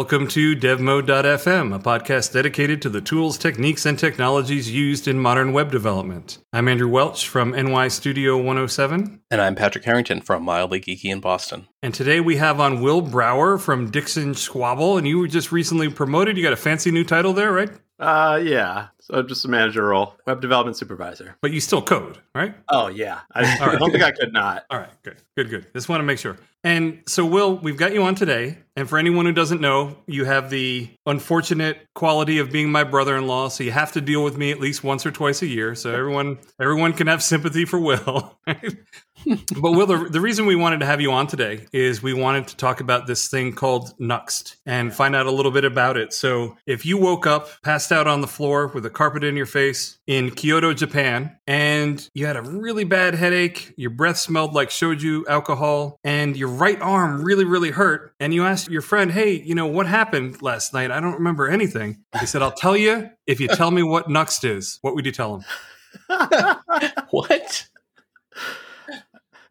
Welcome to DevMode.fm, a podcast dedicated to the tools, techniques, and technologies used in modern web development. I'm Andrew Welch from nystudio107. And I'm Patrick Harrington from Mildly Geeky in Boston. And today we have on Will Browar from Dixon Schwabl, and you were just recently promoted. You got a fancy new title there, right? Uh, yeah. So just a manager role, web development supervisor. But you still code, right? Oh yeah. I, I don't think I could not. All right, good, good, good. Just want to make sure. And so, Will, we've got you on today. And for anyone who doesn't know, you have the unfortunate quality of being my brother-in-law, so you have to deal with me at least once or twice a year. So everyone, everyone can have sympathy for Will. but Will, the, the, reason we wanted to have you on today is we wanted to talk about this thing called Nuxt and find out a little bit about it. So if you woke up, passed out on the floor with a carpet in your face in Kyoto, Japan, and you had a really bad headache, your breath smelled like shoju alcohol, and your right arm really, really hurt, and you asked your friend, Hey, you know, what happened last night? I don't remember anything. He said, I'll tell you if you tell me what Nuxt is. What would you tell him? what?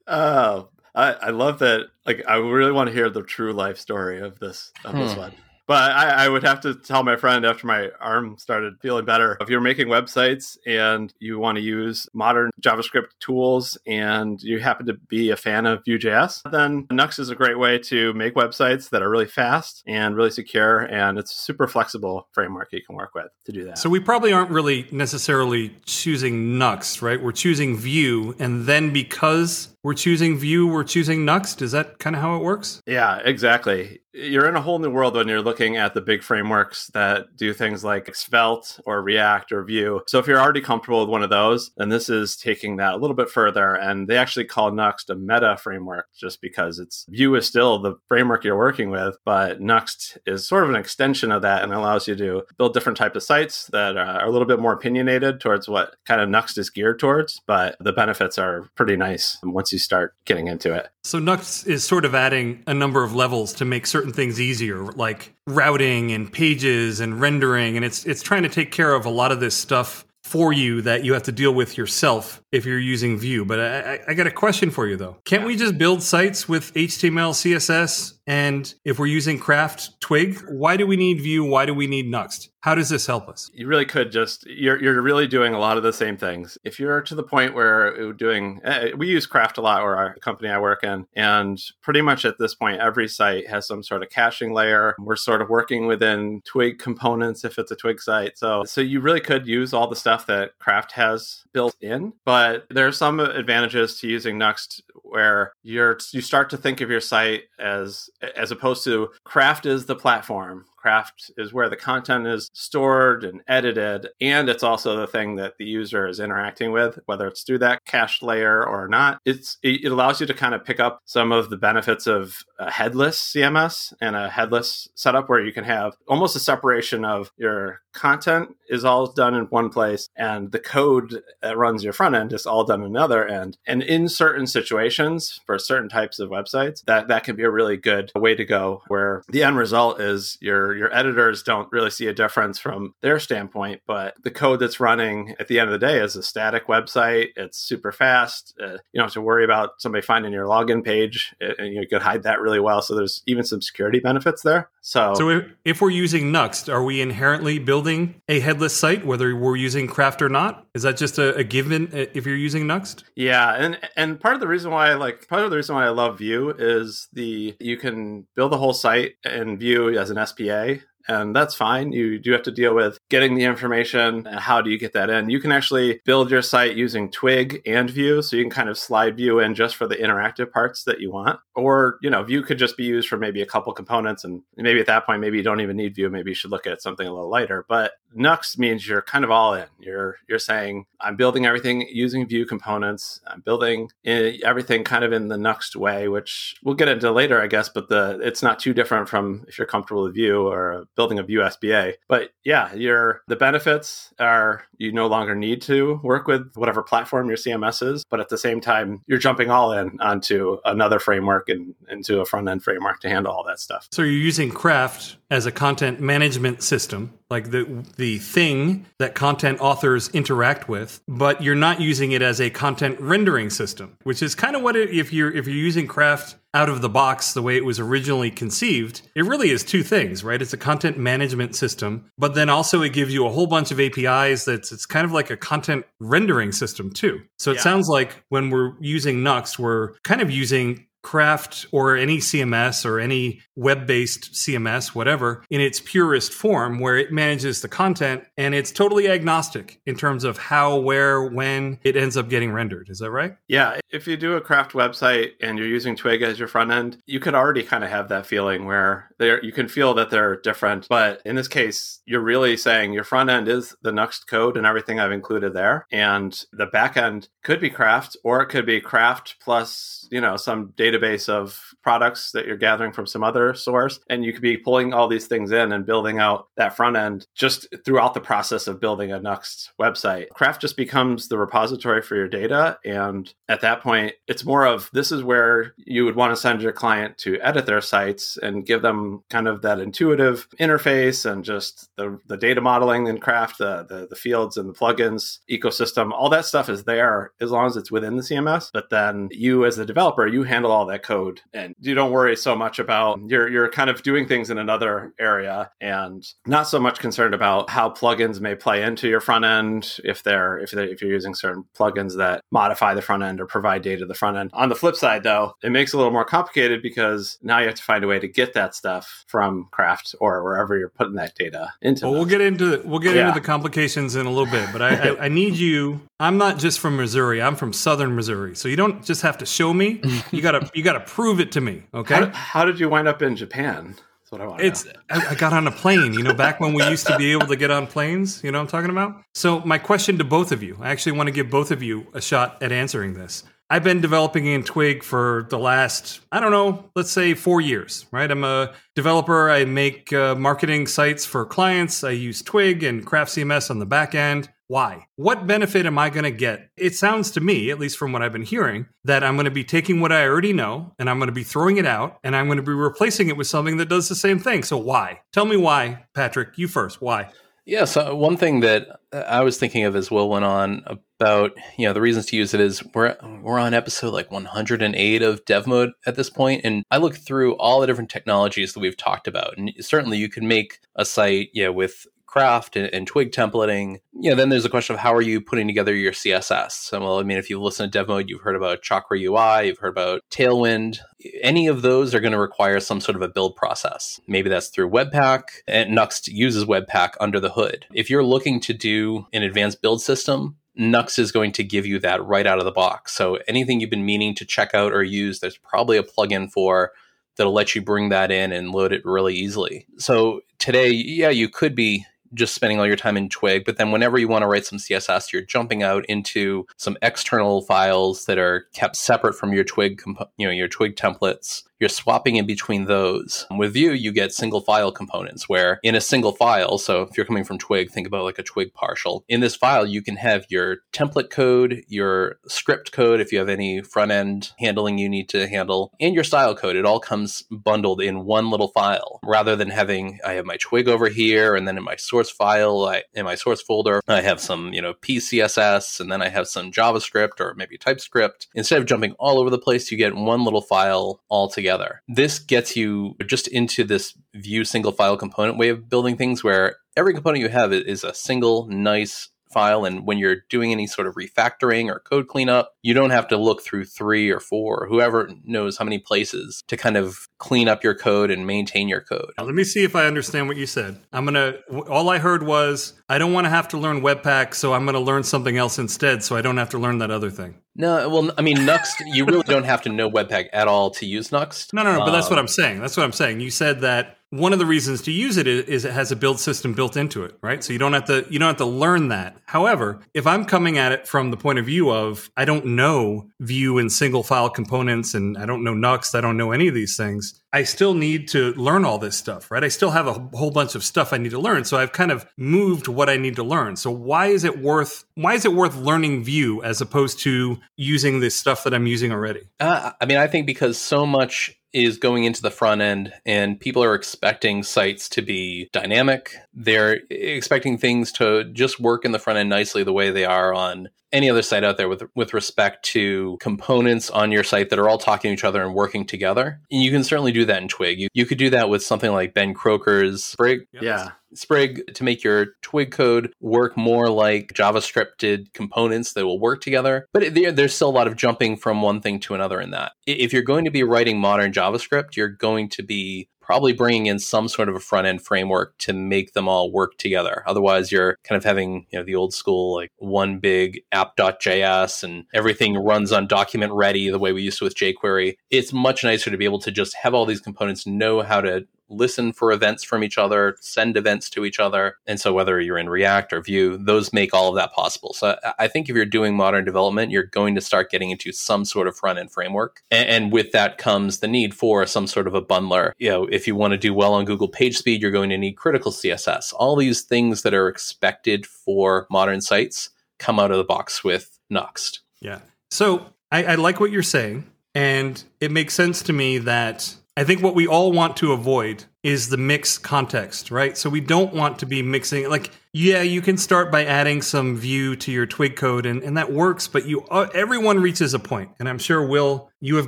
Oh, I, I love that. Like, I really want to hear the true life story of this of hmm. this one. But I, I, would have to tell my friend after my arm started feeling better if you're making websites and you want to use modern JavaScript tools and you happen to be a fan of Vue.js, then Nuxt is a great way to make websites that are really fast and really secure. And it's a super flexible framework you can work with to do that. So we probably aren't really necessarily choosing Nuxt, right? We're choosing Vue. And then because we're choosing Vue, we're choosing Nuxt. Is that kind of how it works? Yeah, exactly. You're in a whole new world when you're looking at the big frameworks that do things like Svelte or React or Vue. So if you're already comfortable with one of those, then this is taking that a little bit further. And they actually call Nuxt a meta framework just because it's Vue is still the framework you're working with, but Nuxt is sort of an extension of that and allows you to build different types of sites that are a little bit more opinionated towards what kind of Nuxt is geared towards. But the benefits are pretty nice once you start getting into it. So Nuxt is sort of adding a number of levels to make certain things easier, like routing and pages and rendering, and it's it's trying to take care of a lot of this stuff for you that you have to deal with yourself if you're using Vue. But I, I got a question for you though. Can't we just build sites with HTML, CSS, and if we're using Craft Twig? Why do we need Vue? Why do we need Nuxt? How does this help us? You really could just you're you're really doing a lot of the same things. If you're to the point where doing eh, we use Craft a lot or our company I work in and pretty much at this point every site has some sort of caching layer. We're sort of working within Twig components if it's a Twig site. So so you really could use all the stuff that Craft has built in, but there are some advantages to using Nuxt where you're you start to think of your site as as opposed to Craft is the platform Craft is where the content is stored and edited, and it's also the thing that the user is interacting with, whether it's through that cache layer or not. It's it allows you to kind of pick up some of the benefits of a headless CMS and a headless setup where you can have almost a separation of your content is all done in one place and the code that runs your front end is all done in another end. And in certain situations for certain types of websites, that that can be a really good way to go where the end result is your your editors don't really see a difference from their standpoint, but the code that's running at the end of the day is a static website. It's super fast. Uh, you don't have to worry about somebody finding your login page, and you could hide that really well. So there's even some security benefits there. So, so if, if we're using Nuxt, are we inherently building a headless site, whether we're using Craft or not? Is that just a, a given uh, if you're using Nuxt? Yeah, and and part of the reason why I like part of the reason why I love Vue is the you can build the whole site in Vue as an SPA and that's fine. You do have to deal with getting the information and how do you get that in. You can actually build your site using Twig and Vue, so you can kind of slide Vue in just for the interactive parts that you want. Or, you know, Vue could just be used for maybe a couple components, and maybe at that point, maybe you don't even need Vue. Maybe you should look at something a little lighter. But Nuxt means you're kind of all in. You're you're saying I'm building everything using Vue components. I'm building eh, everything kind of in the Nuxt way, which we'll get into later, I guess. But the it's not too different from if you're comfortable with Vue or building a Vue SPA. But yeah, your the benefits are you no longer need to work with whatever platform your CMS is, but at the same time, you're jumping all in onto another framework and into a front end framework to handle all that stuff. So you're using Craft as a content management system, like the the thing that content authors interact with, but you're not using it as a content rendering system, which is kind of what it, if you're if you're using Craft out of the box the way it was originally conceived, it really is two things, right? It's a content management system, but then also it gives you a whole bunch of APIs that's it's kind of like a content rendering system too. So it Yeah. sounds like when we're using Nuxt, we're kind of using Craft or any CMS or any web based CMS, whatever, in its purest form, where it manages the content and it's totally agnostic in terms of how, where, when it ends up getting rendered. Is that right? Yeah, if you do a craft website and you're using Twig as your front end, you could already kind of have that feeling where there you can feel that they're different. But in this case, you're really saying your front end is the Nuxt code and everything I've included there, and the back end could be craft or it could be craft plus you know some database of products that you're gathering from some other source, and you could be pulling all these things in and building out that front end just throughout the process of building a Nuxt website. Craft just becomes the repository for your data, and at that point, it's more of this is where you would want to send your client to edit their sites and give them kind of that intuitive interface and just the, the data modeling in Craft, the, the the fields and the plugins ecosystem. All that stuff is there as long as it's within the CMS. But then you, as the developer, you handle all that code and you don't worry so much about you're you're kind of doing things in another area and not so much concerned about how plugins may play into your front end if they're if they if you're using certain plugins that modify the front end or provide data to the front end. On the flip side though, it makes it a little more complicated because now you have to find a way to get that stuff from Craft or wherever you're putting that data into. Well, we'll get into we'll get Yeah. into the complications in a little bit, but I, I, I need you. I'm not just from Missouri. I'm from Southern Missouri, so you don't just have to show me. You you gotta prove it to me. Okay. how, how did you wind up in Japan? That's what I want. It's I, I got on a plane, you know, back when we used to be able to get on planes, you know what I'm talking about? So my question to both of you, I actually want to give both of you a shot at answering this. I've been developing in Twig for the last, I don't know, let's say four years, right? I'm a developer. I make uh, marketing sites for clients. I use Twig and Craft CMS on the back end. Why? What benefit am I going to get? It sounds to me, at least from what I've been hearing, that I'm going to be taking what I already know and I'm going to be throwing it out and I'm going to be replacing it with something that does the same thing. So why? Tell me why, Patrick. You first. Why? Yeah, so one thing that uh, I was thinking of as Will went on about, you know, the reasons to use it is we're we're on episode like 108 of Dev Mode at this point, and I looked through all the different technologies that we've talked about, and certainly you can make a site, yeah, with craft and, and twig templating. Yeah then there's a question of how are you putting together your css so, well i mean if you listen to dev mode you've heard about chakra ui you've heard about tailwind. Any of those are going to require some sort of a build process. Maybe that's through webpack and nuxt uses webpack under the hood. If you're looking to do an advanced build system Nuxt is going to give you that right out of the box. So anything you've been meaning to check out or use, there's probably a plugin for that'll let you bring that in and load it really easily. So today, yeah, you could be just spending all your time in Twig, but then whenever you want to write some CSS, you're jumping out into some external files that are kept separate from your Twig, compo- you know, your Twig templates. You're swapping in between those. With Vue, you get single file components where in a single file, so if you're coming from Twig, think about like a Twig partial. In this file, you can have your template code, your script code, if you have any front end handling you need to handle, and your style code. It all comes bundled in one little file rather than having, I have my Twig over here, and then in my source file, I, in my source folder, I have some, you know, PCSS, and then I have some JavaScript or maybe TypeScript. Instead of jumping all over the place, you get one little file all together. This gets you just into this Vue single file component way of building things where every component you have is a single nice file and when you're doing any sort of refactoring or code cleanup you don't have to look through three or four or whoever knows how many places to kind of clean up your code and maintain your code let me see if I understand what you said. I'm gonna. All I heard was I don't want to have to learn Webpack, so I'm gonna learn something else instead, so I don't have to learn that other thing. no well i mean nuxt you really don't have to know webpack at all to use nuxt No, no, no. But that's Um, what I'm saying. That's what I'm saying. You said that one of the reasons to use it is, it has a build system built into it, right? So you don't have to you don't have to learn that. However, if I'm coming at it from the point of view of I don't know Vue and single file components, and I don't know Nuxt, I don't know any of these things. I still need to learn all this stuff, right? I still have a whole bunch of stuff I need to learn. So I've kind of moved what I need to learn. So why is it worth why is it worth learning Vue as opposed to using this stuff that I'm using already? Uh, I mean, I think because so much is going into the front end and people are expecting sites to be dynamic. They're expecting things to just work in the front end nicely the way they are on any other site out there with with respect to components on your site that are all talking to each other and working together. And you can certainly do that in Twig. You, you could do that with something like Ben Croker's Sprig. Yeah. Sprig to make your Twig code work more like JavaScripted components that will work together. But there, there's still a lot of jumping from one thing to another in that. If you're going to be writing modern JavaScript, you're going to be probably bringing in some sort of a front end framework to make them all work together. Otherwise, you're kind of having you know the old school like one big app.js and everything runs on document ready the way we used to with jQuery. It's much nicer to be able to just have all these components know how to listen for events from each other, send events to each other. And so whether you're in React or Vue, those make all of that possible. So I think if you're doing modern development, you're going to start getting into some sort of front end framework. And, with that comes the need for some sort of a bundler. You know, if you want to do well on Google PageSpeed, you're going to need critical CSS. All these things that are expected for modern sites come out of the box with Nuxt. Yeah. So I, I like what you're saying. And it makes sense to me that I think what we all want to avoid is the mixed context, right? So we don't want to be mixing like yeah, you can start by adding some Vue to your Twig code, and, and that works. But you, uh, everyone reaches a point, and I'm sure Will, you have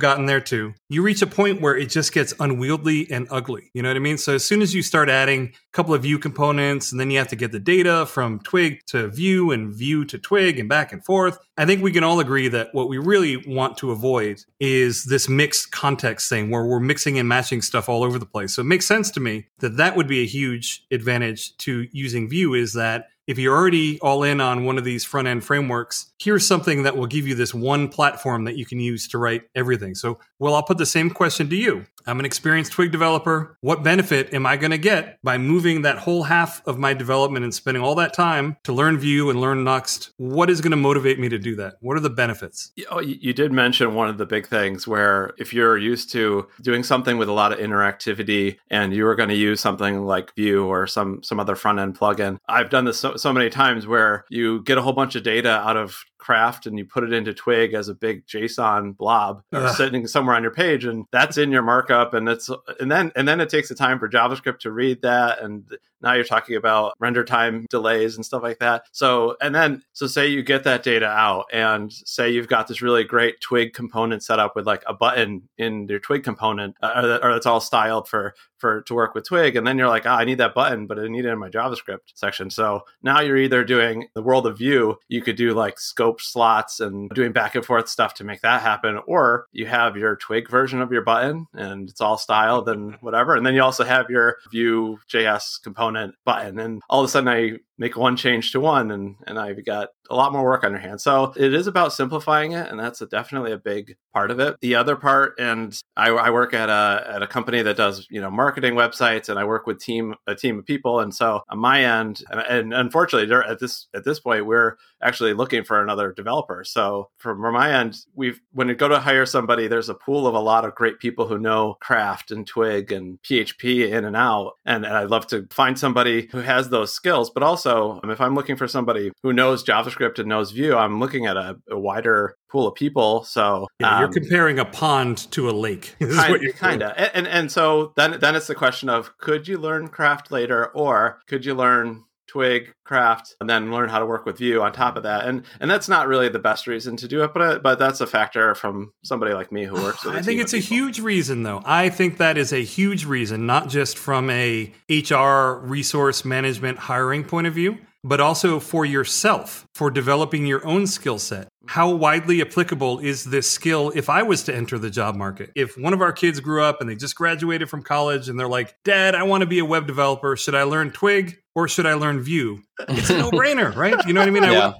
gotten there too. You reach a point where it just gets unwieldy and ugly. You know what I mean? So as soon as you start adding a couple of Vue components, and then you have to get the data from Twig to Vue and Vue to Twig and back and forth, I think we can all agree that what we really want to avoid is this mixed context thing where we're mixing and matching stuff all over the place. So it makes sense to me that that would be a huge advantage to using Vue. Is that if you're already all in on one of these front end frameworks, here's something that will give you this one platform that you can use to write everything. So, well, I'll put the same question to you. I'm an experienced Twig developer. What benefit am I going to get by moving that whole half of my development and spending all that time to learn Vue and learn Nuxt? What is going to motivate me to do that? What are the benefits? Oh, you did mention one of the big things where if you're used to doing something with a lot of interactivity and you were going to use something like Vue or some some other front end plugin, I've done this so, so many times where you get a whole bunch of data out of craft and you put it into twig as a big json blob sitting somewhere on your page and that's in your markup and it's and then and then it takes the time for javascript to read that and now you're talking about render time delays and stuff like that. So and then so say you get that data out and say you've got this really great twig component set up with like a button in your twig component uh, or, that, or that's all styled for for to work with twig and then you're like oh, i need that button but i need it in my javascript section. So now you're either doing the world of Vue you could do like scope slots and doing back and forth stuff to make that happen. Or you have your Twig version of your button and it's all styled and whatever. And then you also have your Vue JS component button. And all of a sudden I make one change to one and, and I've got a lot more work on your hands. So it is about simplifying it, and that's a, definitely a big part of it. The other part, and I, I, work at a at a company that does you know marketing websites, and I work with team a team of people, and so on my end, and, and unfortunately at this at this point, we're actually looking for another developer. So from my end, we've when you go to hire somebody, there's a pool of a lot of great people who know Craft and Twig and PHP in and out, and, and I'd love to find somebody who has those skills. But also, if I'm looking for somebody who knows JavaScript JavaScript and knows Vue, I'm looking at a, a wider pool of people. So yeah, you're um, comparing a pond to a lake. kind of, and, and and so then then it's the question of could you learn craft later, or could you learn twig craft and then learn how to work with vue on top of that and and that's not really the best reason to do it but but that's a factor from somebody like me who works with i think it's a huge reason though i think that is a huge reason not just from a hr resource management hiring point of view but also for yourself, for developing your own skill set. How widely applicable is this skill if I was to enter the job market? If one of our kids grew up and they just graduated from college and they're like, Dad, I want to be a web developer. Should I learn Twig? Or should I learn Vue? It's a no brainer, right? You know what I mean? Yeah.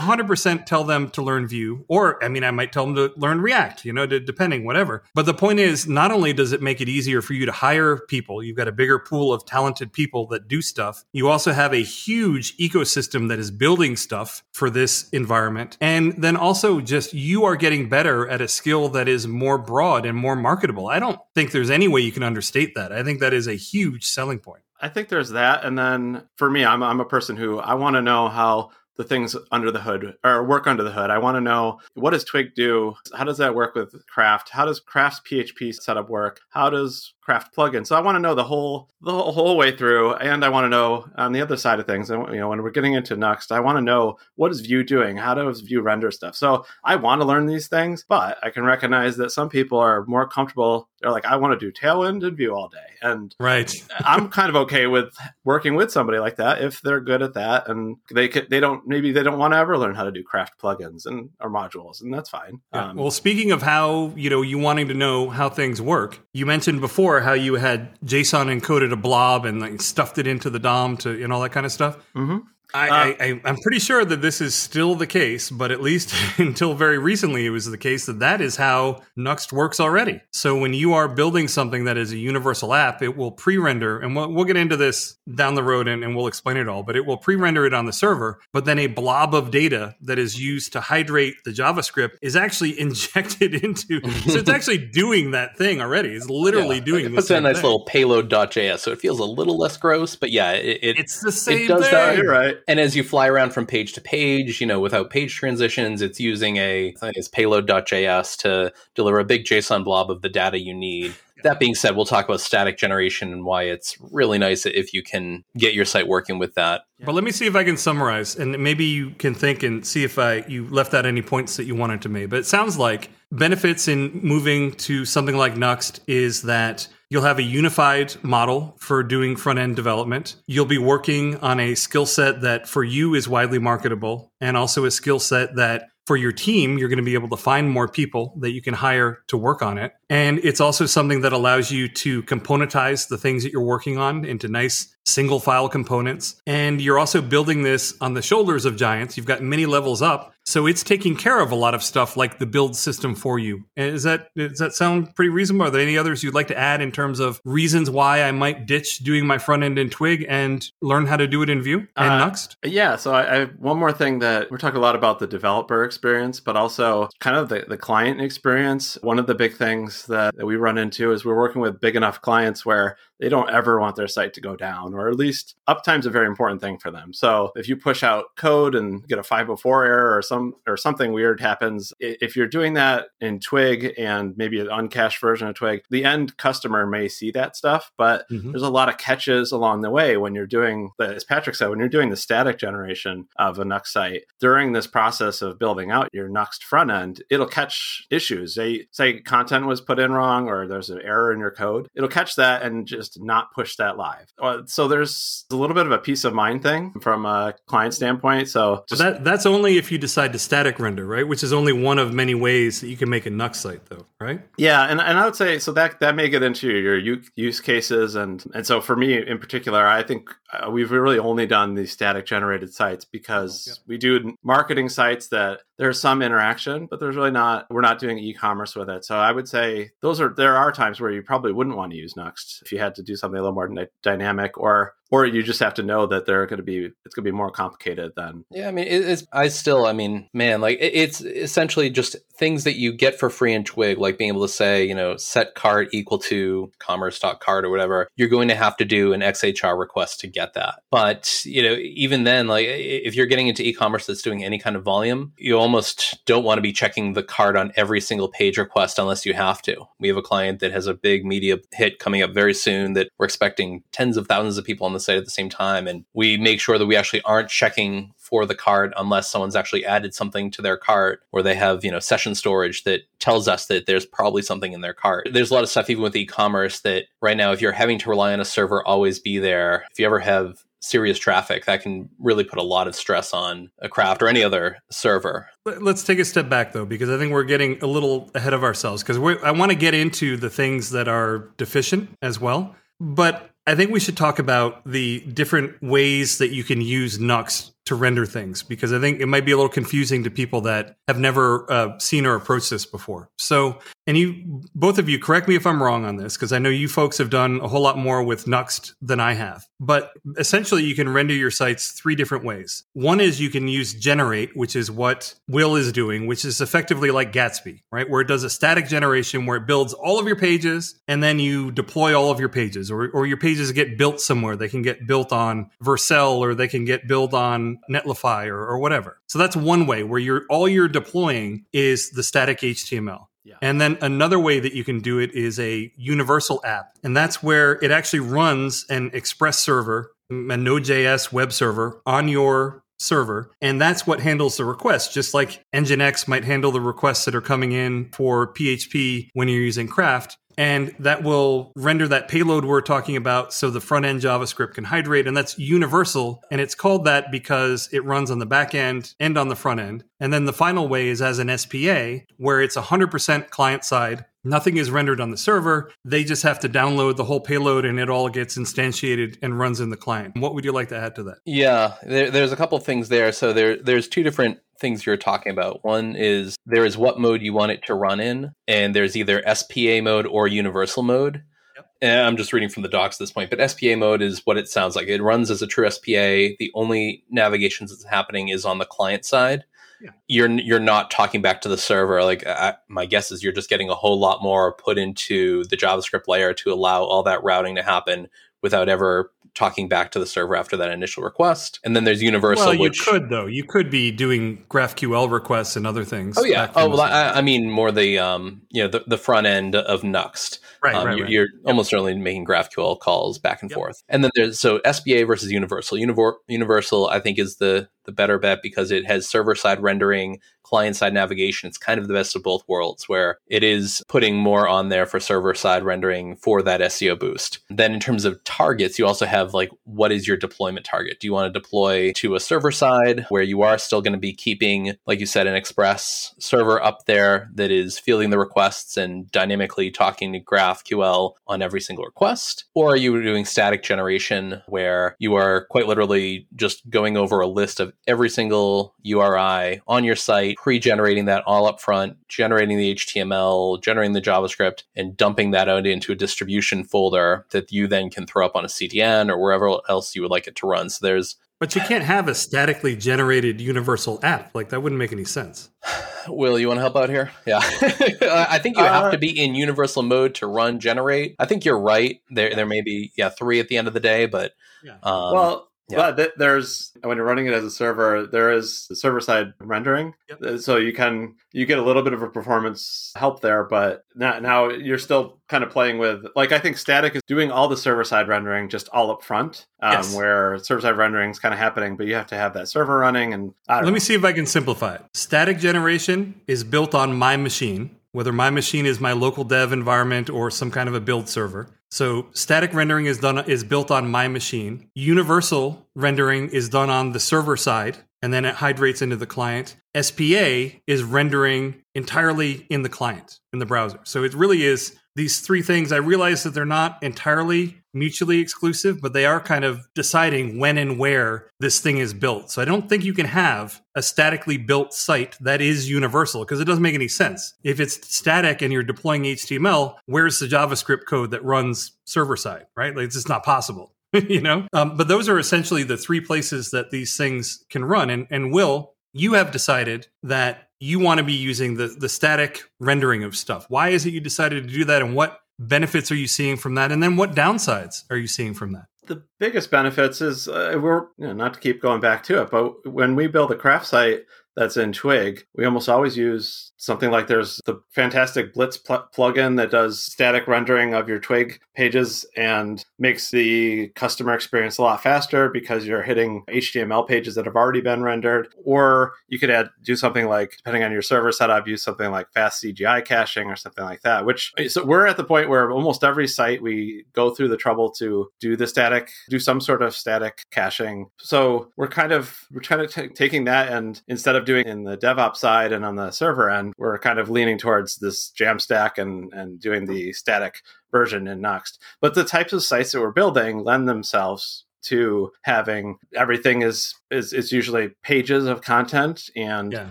I would 100% tell them to learn Vue, or I mean, I might tell them to learn React, you know, to, depending, whatever. But the point is, not only does it make it easier for you to hire people, you've got a bigger pool of talented people that do stuff. You also have a huge ecosystem that is building stuff for this environment. And then also, just you are getting better at a skill that is more broad and more marketable. I don't think there's any way you can understate that. I think that is a huge selling point. I think there's that, and then for me, I'm I'm a person who I want to know how the things under the hood or work under the hood. I want to know what does Twig do? How does that work with Craft? How does Craft's PHP setup work? How does craft plugin. So I want to know the whole the whole way through, and I want to know on the other side of things. And you know, when we're getting into Nuxt, I want to know what is Vue doing? How does Vue render stuff? So I want to learn these things, but I can recognize that some people are more comfortable. They're like, I want to do Tailwind and Vue all day, and right. I'm kind of okay with working with somebody like that if they're good at that, and they could, they don't maybe they don't want to ever learn how to do craft plugins and or modules, and that's fine. Yeah. Um, well, speaking of how you know you wanting to know how things work, you mentioned before how you had JSON encoded a blob and like stuffed it into the DOM to and all that kind of stuff. Mm-hmm. I, uh, I, I'm pretty sure that this is still the case, but at least until very recently, it was the case that that is how Nuxt works already. So when you are building something that is a universal app, it will pre-render, and we'll, we'll get into this down the road and, and we'll explain it all. But it will pre-render it on the server, but then a blob of data that is used to hydrate the JavaScript is actually injected into. so it's actually doing that thing already. It's literally yeah, doing. It puts in a nice thing. little payload.js, so it feels a little less gross. But yeah, it, it it's the same. It does thing. that. You're right. And as you fly around from page to page, you know, without page transitions, it's using a it's payload.js to deliver a big JSON blob of the data you need. That being said, we'll talk about static generation and why it's really nice if you can get your site working with that. But let me see if I can summarize, and maybe you can think and see if I you left out any points that you wanted to make. But it sounds like benefits in moving to something like Nuxt is that You'll have a unified model for doing front end development. You'll be working on a skill set that for you is widely marketable and also a skill set that for your team, you're going to be able to find more people that you can hire to work on it. And it's also something that allows you to componentize the things that you're working on into nice single file components. And you're also building this on the shoulders of giants. You've got many levels up. So it's taking care of a lot of stuff like the build system for you. Is that does that sound pretty reasonable? Are there any others you'd like to add in terms of reasons why I might ditch doing my front end in Twig and learn how to do it in Vue and uh, Nuxt? Yeah. So I, I, one more thing that we're talking a lot about the developer experience, but also kind of the, the client experience. One of the big things that, that we run into is we're working with big enough clients where they don't ever want their site to go down, or at least uptime's a very important thing for them. So if you push out code and get a 504 error or some or something weird happens, if you're doing that in Twig and maybe an uncached version of Twig, the end customer may see that stuff, but mm-hmm. there's a lot of catches along the way when you're doing, as Patrick said, when you're doing the static generation of a Nuxt site during this process of building out your Nuxt front end, it'll catch issues. They say content was put in wrong or there's an error in your code, it'll catch that and just just not push that live. Uh, so there's a little bit of a peace of mind thing from a client standpoint. So just, that that's only if you decide to static render, right? Which is only one of many ways that you can make a Nuxt site, though, right? Yeah, and, and I would say so that that may get into your use cases, and and so for me in particular, I think uh, we've really only done these static generated sites because yeah. we do marketing sites that there's some interaction, but there's really not. We're not doing e-commerce with it. So I would say those are there are times where you probably wouldn't want to use Nuxt if you had to do something a little more dynamic, or or you just have to know that they're going to be it's going to be more complicated than yeah i mean it's i still i mean man like it's essentially just things that you get for free in twig like being able to say you know set cart equal to commerce.cart or whatever you're going to have to do an xhr request to get that. But you know even then like if you're getting into e-commerce that's doing any kind of volume you almost don't want to be checking the cart on every single page request unless you have to. We have a client that has a big media hit coming up very soon that we're expecting tens of thousands of people on the site at the same time. And we make sure that we actually aren't checking for the cart unless someone's actually added something to their cart or they have, you know, session storage that tells us that there's probably something in their cart. There's a lot of stuff even with e-commerce that right now if you're having to rely on a server always be there, if you ever have serious traffic that can really put a lot of stress on a craft or any other server let's take a step back though because i think we're getting a little ahead of ourselves because i want to get into the things that are deficient as well but I think we should talk about the different ways that you can use Nuxt to render things because I think it might be a little confusing to people that have never uh, seen or approached this before. So, and you, both of you, correct me if I'm wrong on this because I know you folks have done a whole lot more with Nuxt than I have. But essentially, you can render your sites three different ways. One is you can use generate, which is what Will is doing, which is effectively like Gatsby, right? Where it does a static generation where it builds all of your pages and then you deploy all of your pages, or, or your pages get built somewhere. They can get built on Vercel or they can get built on Netlify or, or whatever. So that's one way where you're all you're deploying is the static HTML. Yeah. And then another way that you can do it is a universal app. And that's where it actually runs an Express server, a Node.js web server on your server. And that's what handles the requests, just like Nginx might handle the requests that are coming in for PHP when you're using Craft and that will render that payload we're talking about so the front end JavaScript can hydrate. And that's universal. And it's called that because it runs on the back end and on the front end. And then the final way is as an SPA, where it's 100% client side. Nothing is rendered on the server. They just have to download the whole payload and it all gets instantiated and runs in the client. What would you like to add to that? Yeah, there, there's a couple things there. So there, there's two different things you're talking about. One is there is what mode you want it to run in, and there's either SPA mode or universal mode. Yep. And I'm just reading from the docs at this point, but SPA mode is what it sounds like. It runs as a true SPA. The only navigations that's happening is on the client side. Yeah. You're you're not talking back to the server. Like I, my guess is, you're just getting a whole lot more put into the JavaScript layer to allow all that routing to happen without ever talking back to the server after that initial request. And then there's universal, well, you which could though. You could be doing GraphQL requests and other things. Oh yeah. Oh well. I, I mean more the um you know the, the front end of Nuxt. right, Um, right, you're, right. you're almost certainly making GraphQL calls back and Yep. forth. And then there's so SPA versus Universal. Univor- Universal I think is the the better bet because it has server side rendering, client side navigation. It's kind of the best of both worlds where it is putting more on there for server side rendering for that SEO boost. Then in terms of targets, you also have like what is your deployment target? Do you want to deploy to a server side where you are still going to be keeping, like you said, an Express server up there that is fielding the requests and dynamically talking to GraphQL on every single request? Or are you doing static generation where you are quite literally just going over a list of every single URI on your site, pre-generating that all up front, generating the HTML, generating the JavaScript, and dumping that out into a distribution folder that you then can throw up on a CDN or wherever else you would like it to run. So there's But you can't have a statically generated universal app. Like that wouldn't make any sense. Will, you want to help out here? Yeah. I think you have Uh, to be in universal mode to run generate. I think you're right. There there may be yeah, 3 at the end of the day, but Yeah. um, well, yeah. but th- there's when you're running it as a server, there is server side rendering, Yep. Uh, so you can you get a little bit of a performance help there. But now, now you're still kind of playing with like I think static is doing all the server side rendering just all up front, um, Yes. where server side rendering is kind of happening, but you have to have that server running. And I don't Let know. me see if I can simplify it. Static generation is built on my machine, whether my machine is my local dev environment or some kind of a build server. So static rendering is done is built on my machine. Universal rendering is done on the server side and then it hydrates into the client. SPA is rendering entirely in the client in the browser. So it really is these three things. I realize that they're not entirely mutually exclusive, but they are kind of deciding when and where this thing is built. So I don't think you can have a statically built site that is universal because it doesn't make any sense. If it's static and you're deploying HTML, where's the JavaScript code that runs server side, right? Like it's just not possible. you know, um, but those are essentially the three places that these things can run. And and Will, you have decided that you want to be using the the static rendering of stuff. Why is it you decided to do that, and what benefits are you seeing from that, and then what downsides are you seeing from that? the biggest benefits is uh, we're you know, not to keep going back to it, but when we build a craft site that's in Twig, we almost always use something like there's the fantastic Blitz pl- plugin that does static rendering of your Twig pages and makes the customer experience a lot faster because you're hitting HTML pages that have already been rendered. Or you could add do something like depending on your server setup, use something like fast CGI caching or something like that. Which eh, so we're at the point where almost every site we go through the trouble to do the static, do some sort of static caching. So we're kind of we're kind of t- taking that and instead of doing in the DevOps side and on the server end, we're kind of leaning towards this Jamstack and and doing the static version in Nuxt. But the types of sites that we're building lend themselves to having everything is is is usually pages of content and Yeah.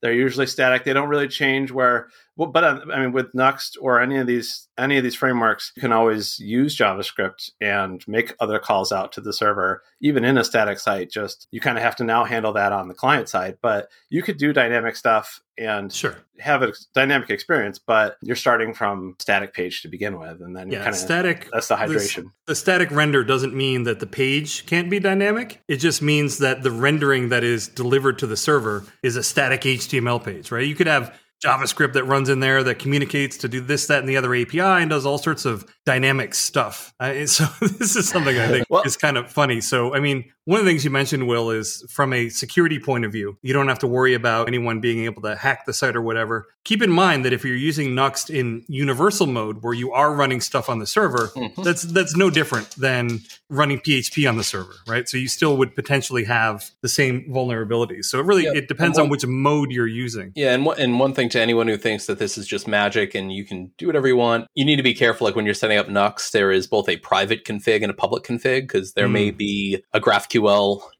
they're usually static. They don't really change where well, but uh, I mean, with Nuxt or any of these any of these frameworks, you can always use JavaScript and make other calls out to the server, even in a static site. Just you kind of have to now handle that on the client side, but you could do dynamic stuff and Sure. have a dynamic experience. But you're starting from static page to begin with, and then Yeah. kind of Static. that's the hydration. The static render doesn't mean that the page can't be dynamic. It just means that the rendering that is delivered to the server is a static HTML page, right? You could have JavaScript that runs in there that communicates to do this, that, and the other API and does all sorts of dynamic stuff. Uh, so this is something I think well, is kind of funny. So, I mean, one of the things you mentioned, Will, is from a security point of view, you don't have to worry about anyone being able to hack the site or whatever. Keep in mind that if you're using Nuxt in universal mode, where you are running stuff on the server, mm-hmm. that's that's no different than running PHP on the server, right? So you still would potentially have the same vulnerabilities. So it really yeah. it depends one, on which mode you're using. Yeah, and one, and one thing to anyone who thinks that this is just magic and you can do whatever you want, you need to be careful. Like when you're setting up Nuxt, there is both a private config and a public config because there mm. may be a GraphQL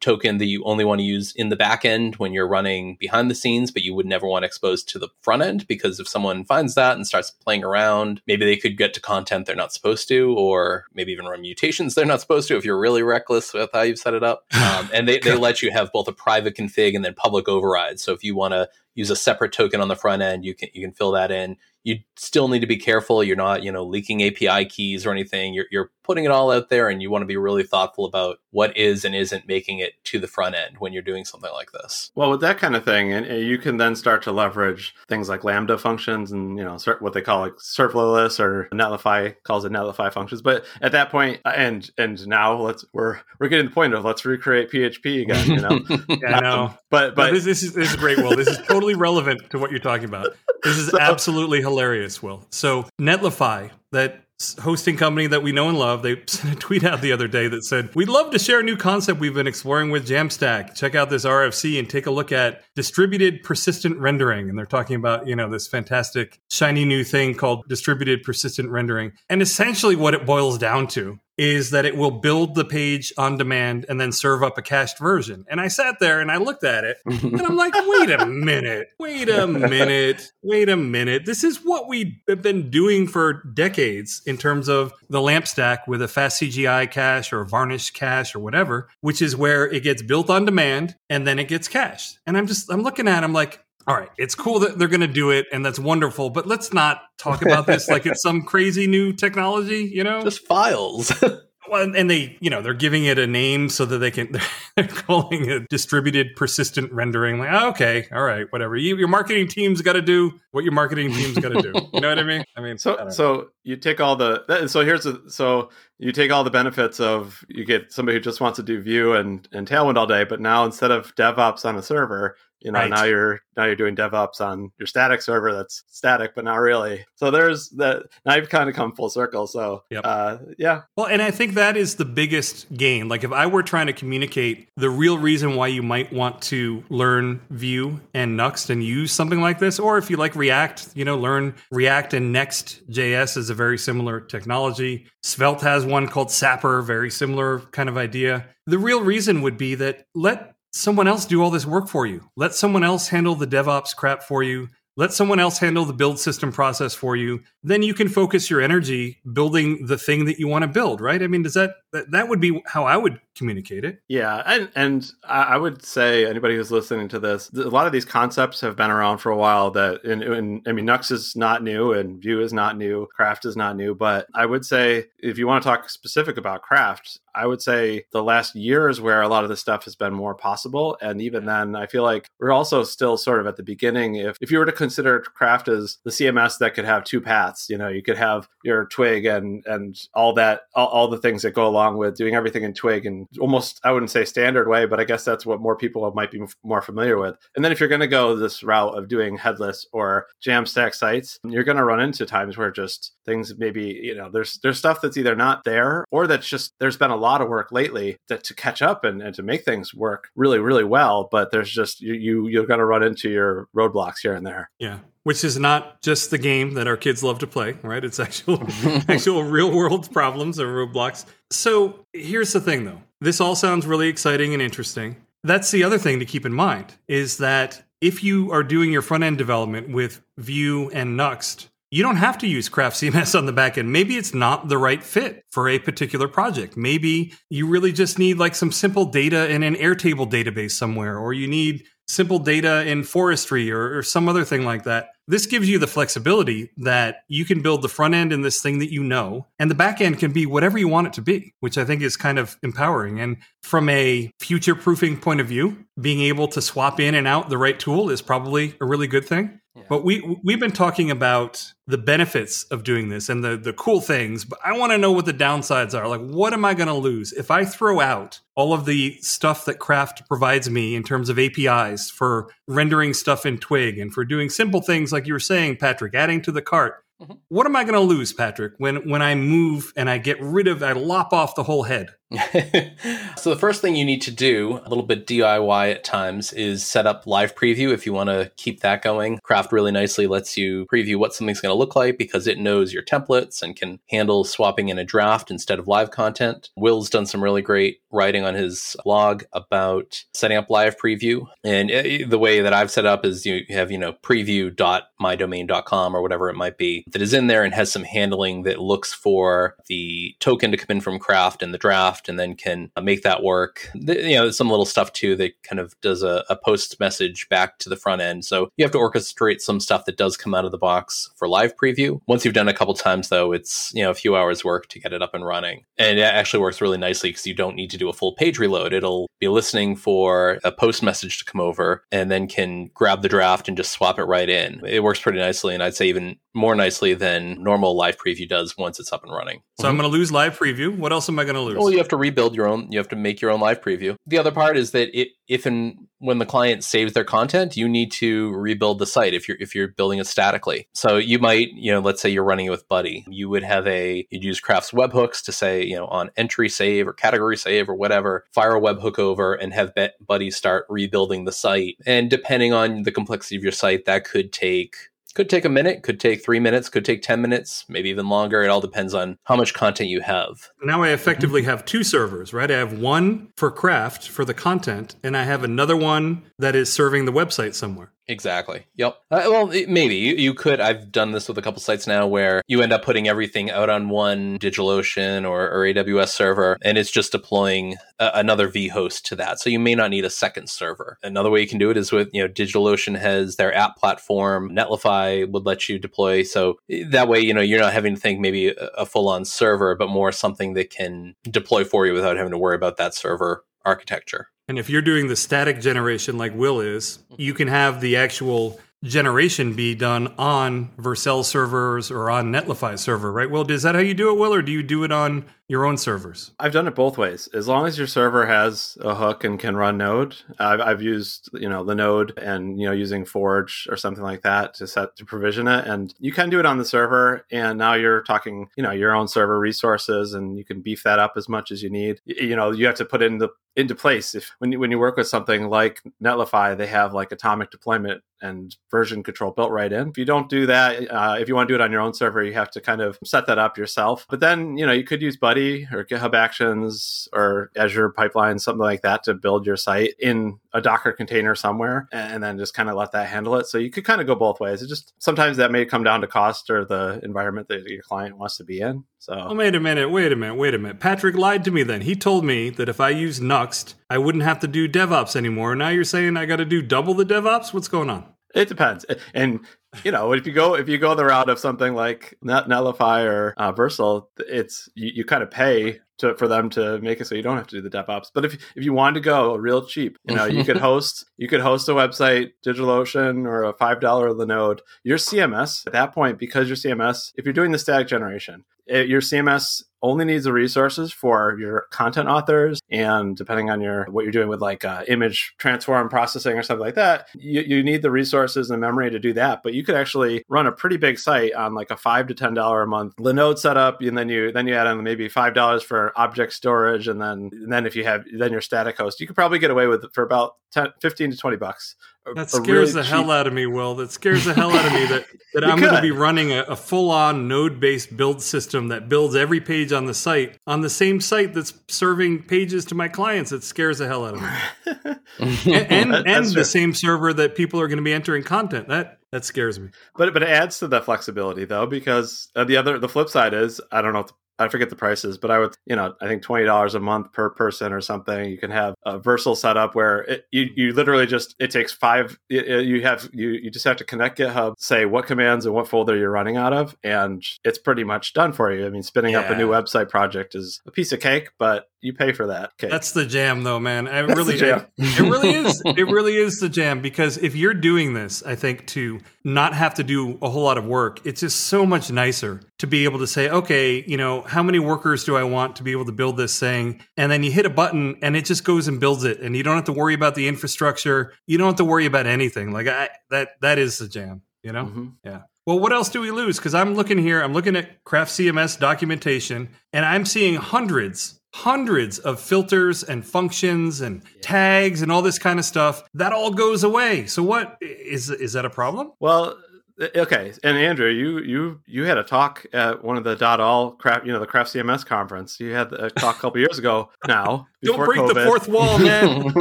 token that you only want to use in the back end when you're running behind the scenes, but you would never want exposed to the front end because if someone finds that and starts playing around, maybe they could get to content they're not supposed to, or maybe even run mutations they're not supposed to if you're really reckless with how you've set it up. Um, and they, they let you have both a private config and then public override. So if you want to use a separate token on the front end, you can you can fill that in you still need to be careful. You're not, you know, leaking API keys or anything. You're, you're putting it all out there and you want to be really thoughtful about what is and isn't making it to the front end when you're doing something like this. Well, with that kind of thing, and you can then start to leverage things like Lambda functions and, you know, what they call like serverless or Netlify calls it Netlify functions. But at that uh, and and now let's we're we're getting the point of let's recreate PHP again. You know, yeah, I know. Um, but but no, this, this, is this is great. Will this is totally relevant to what you're talking about. This is so, absolutely hilarious, Will. So Netlify, that hosting company that we know and love, they sent a tweet out the other day that said, We'd love to share a new concept we've been exploring with Jamstack. Check out this RFC and take a look at distributed persistent rendering. And they're talking about, you know, this fantastic shiny new thing called distributed persistent rendering. And essentially what it boils down to is that it will build the page on demand and then serve up a cached version. And I sat there and I looked at it and I'm like, wait a minute, wait a minute, wait a minute. This is what we have been doing for decades in terms of the lamp stack with a fast CGI cache or varnish cache or whatever, which is where it gets built on demand and then it gets cached. And I'm just, I'm looking at it, I'm like, all right, it's cool that they're going to do it, and that's wonderful. But let's not talk about this like it's some crazy new technology. You know, just files. well, and they, you know, they're giving it a name so that they can. They're calling it distributed persistent rendering. Like, oh, okay, all right, whatever. You, your marketing team's got to do what your marketing team's got to do. You know what I mean? I mean, so I so you take all the. So here's the so you take all the benefits of you get somebody who just wants to do Vue and and Tailwind all day, but now instead of DevOps on a server, you know right. now you're now you're doing devops on your static server that's static but not really. So there's that now you've kind of come full circle. So yep. uh, yeah. Well and i think that is the biggest gain. Like if i were trying to communicate the real reason why you might want to learn vue and nuxt and use something like this or if you like react you know learn react and next js is a very similar technology. Svelte has one called sapper very similar kind of idea. The real reason would be that let someone else do all this work for you. Let someone else handle the DevOps crap for you. Let someone else handle the build system process for you. Then you can focus your energy building the thing that you want to build, right? I mean, does that that, that would be how I would communicate it. Yeah, and and I would say anybody who's listening to this, a lot of these concepts have been around for a while. That in, in I mean, Nuxt is not new, and Vue is not new, Craft is not new. But I would say if you want to talk specific about Craft, I would say the last year is where a lot of this stuff has been more possible. And even then, I feel like we're also still sort of at the beginning. If if you were to consider Craft as the CMS that could have two paths, you know, you could have your Twig and and all that, all, all the things that go along with doing everything in Twig and almost I wouldn't say standard way, but I guess that's what more people might be more familiar with. And then if you're going to go this route of doing headless or Jamstack sites, you're going to run into times where just things maybe you know there's there's stuff that's either not there or that's just there's been a lot of work lately that to catch up and, and to make things work really really well, but there's just you, you you're going to run into your roadblocks here and there. Yeah, which is not just the game that our kids love to play, right? It's actual actual real world problems or roadblocks. So here's the thing though. This all sounds really exciting and interesting. That's the other thing to keep in mind is that if you are doing your front end development with Vue and Nuxt, you don't have to use Craft CMS on the back end. Maybe it's not the right fit for a particular project. Maybe you really just need like some simple data in an Airtable database somewhere, or you need simple data in forestry or, or, some other thing like that. This gives you the flexibility that you can build the front end in this thing that you know, and the back end can be whatever you want it to be, which I think is kind of empowering. And from a future proofing point of view, being able to swap in and out the right tool is probably a really good thing. But we we've been talking about the benefits of doing this and the the cool things, but I want to know what the downsides are. Like what am I going to lose if I throw out all of the stuff that Craft provides me in terms of APIs for rendering stuff in Twig and for doing simple things like you were saying, Patrick, adding to the cart. Mm-hmm. What am I going to lose, Patrick, when when I move and I get rid of I lop off the whole head? so the first thing you need to do, a little bit DIY at times, is set up live preview if you want to keep that going. Craft really nicely lets you preview what something's going to look like because it knows your templates and can handle swapping in a draft instead of live content. Will's done some really great writing on his blog about setting up live preview. And uh, the way that I've set up is you have, you know, preview.mydomain.com or whatever it might be that is in there and has some handling that looks for the token to come in from Craft and the draft and then can uh, make that work. You know, some little stuff too that kind of does a, a post message back to the front end. So you have to orchestrate some stuff that does come out of the box for live preview. Once you've done a couple times though, it's, you know, a few hours work to get it up and running. And it actually works really nicely because you don't need to do a full page reload. It'll be listening for a post message to come over and then can grab the draft and just swap it right in. It works pretty nicely. And I'd say even more nicely than normal live preview does once it's up and running. So mm-hmm. I'm going to lose live preview. What else am I going to lose? Well, you have to rebuild your own. You have to make your own live preview. The other part is that it, if and when the client saves their content, you need to rebuild the site if you're if you're building it statically. So you might, you know, let's say you're running it with Buddy, you would have a you'd use Craft's webhooks to say, you know, on entry save or category save or whatever, fire a webhook over and have Buddy start rebuilding the site. And depending on the complexity of your site, that could take could take a minute, could take three minutes, could take 10 minutes, maybe even longer. It all depends on how much content you have. Now I effectively mm-hmm. have two servers, right? I have one for craft for the content, and I have another one that is serving the website somewhere. Exactly. Yep. Uh, well, maybe you, you, could. I've done this with a couple sites now where you end up putting everything out on one DigitalOcean or, or AWS server, and it's just deploying a, another vhost to that. So you may not need a second server. Another way you can do it is with you know DigitalOcean has their app platform. Netlify would let you deploy. So eh, that way, you know, you're not having to think maybe a, a full on server, but more something that can deploy for you without having to worry about that server architecture. And if you're doing the static generation like Will is, mm-hmm. you can have the actual generation be done on Vercel servers or on Netlify server, right? Well, is that how you do it, Will, or do you do it on your own servers? I've done it both ways. As long as your server has a hook and can run Node, I've, I've used you know the Node and you know using Forge or something like that to set to provision it, and you can do it on the server. And now you're talking you know your own server resources, and you can beef that up as much as you need. You know you have to put in the into place if when you when you work with something like Netlify, they have like atomic deployment and version control built right in. If you don't do that, uh, if you want to do it on your own server, you have to kind of set that up yourself. But then, you know, you could use Buddy Or GitHub Actions or Azure Pipeline, something like that to build your site in a Docker container somewhere and then just kind of let that handle it. So you could kind of go both ways. It just sometimes that may come down to cost or the environment that your client wants to be in. So oh, wait a minute, wait a minute, wait a minute. Patrick lied to me then. He told me that if I use Nuxt, I wouldn't have to do DevOps anymore. Now you're saying I got to do double the DevOps? What's going on? It depends, and you know if you go if you go the route of something like Netlify or uh, Vercel, it's you, you kind of pay to, for them to make it so you don't have to do the DevOps. But if if you want to go real cheap, you know you could host you could host a website, DigitalOcean or a five dollar Linode. Your CMS at that point because your CMS, if you're doing the static generation, it, your CMS only needs the resources for your content authors and depending on your what you're doing with like uh, image transform processing or something like that you, you need the resources and memory to do that. But you could actually run a pretty big site on like a five to ten dollar a month linode setup and then you then you add in maybe five dollars for object storage and then and then if you have then your static host you could probably get away with it for about 10, 15 to 20 bucks that scares really the cheap... hell out of me, Will. That scares the hell out of me that, that I'm going to be running a, a full on node based build system that builds every page on the site on the same site that's serving pages to my clients. It scares the hell out of me. and and, and the same server that people are going to be entering content. That that scares me. But but it adds to the flexibility though, because uh, the other the flip side is I don't know if I forget the prices, but I would, you know, I think twenty dollars a month per person or something. You can have a Vercel setup where it, you you literally just it takes five. It, you have you you just have to connect GitHub, say what commands and what folder you're running out of, and it's pretty much done for you. I mean, spinning yeah. up a new website project is a piece of cake, but you pay for that. Okay. That's the jam, though, man. I That's really, the jam. it really is. It really is the jam because if you're doing this, I think to not have to do a whole lot of work, it's just so much nicer to be able to say, okay, you know, how many workers do I want to be able to build this thing? And then you hit a button and it just goes and builds it, and you don't have to worry about the infrastructure. You don't have to worry about anything. Like I, that, that is the jam. You know. Mhm. Yeah. Well, what else do we lose? Because I'm looking here, I'm looking at Craft CMS documentation, and I'm seeing hundreds, hundreds of filters and functions and tags and all this kind of stuff. That all goes away. So what is is that a problem? Well, uh, okay. And Andrew, you you you had a talk at one of the dot all craft, you know, the Craft CMS conference. You had a talk a couple years ago. Now, Don't before break the fourth wall, man.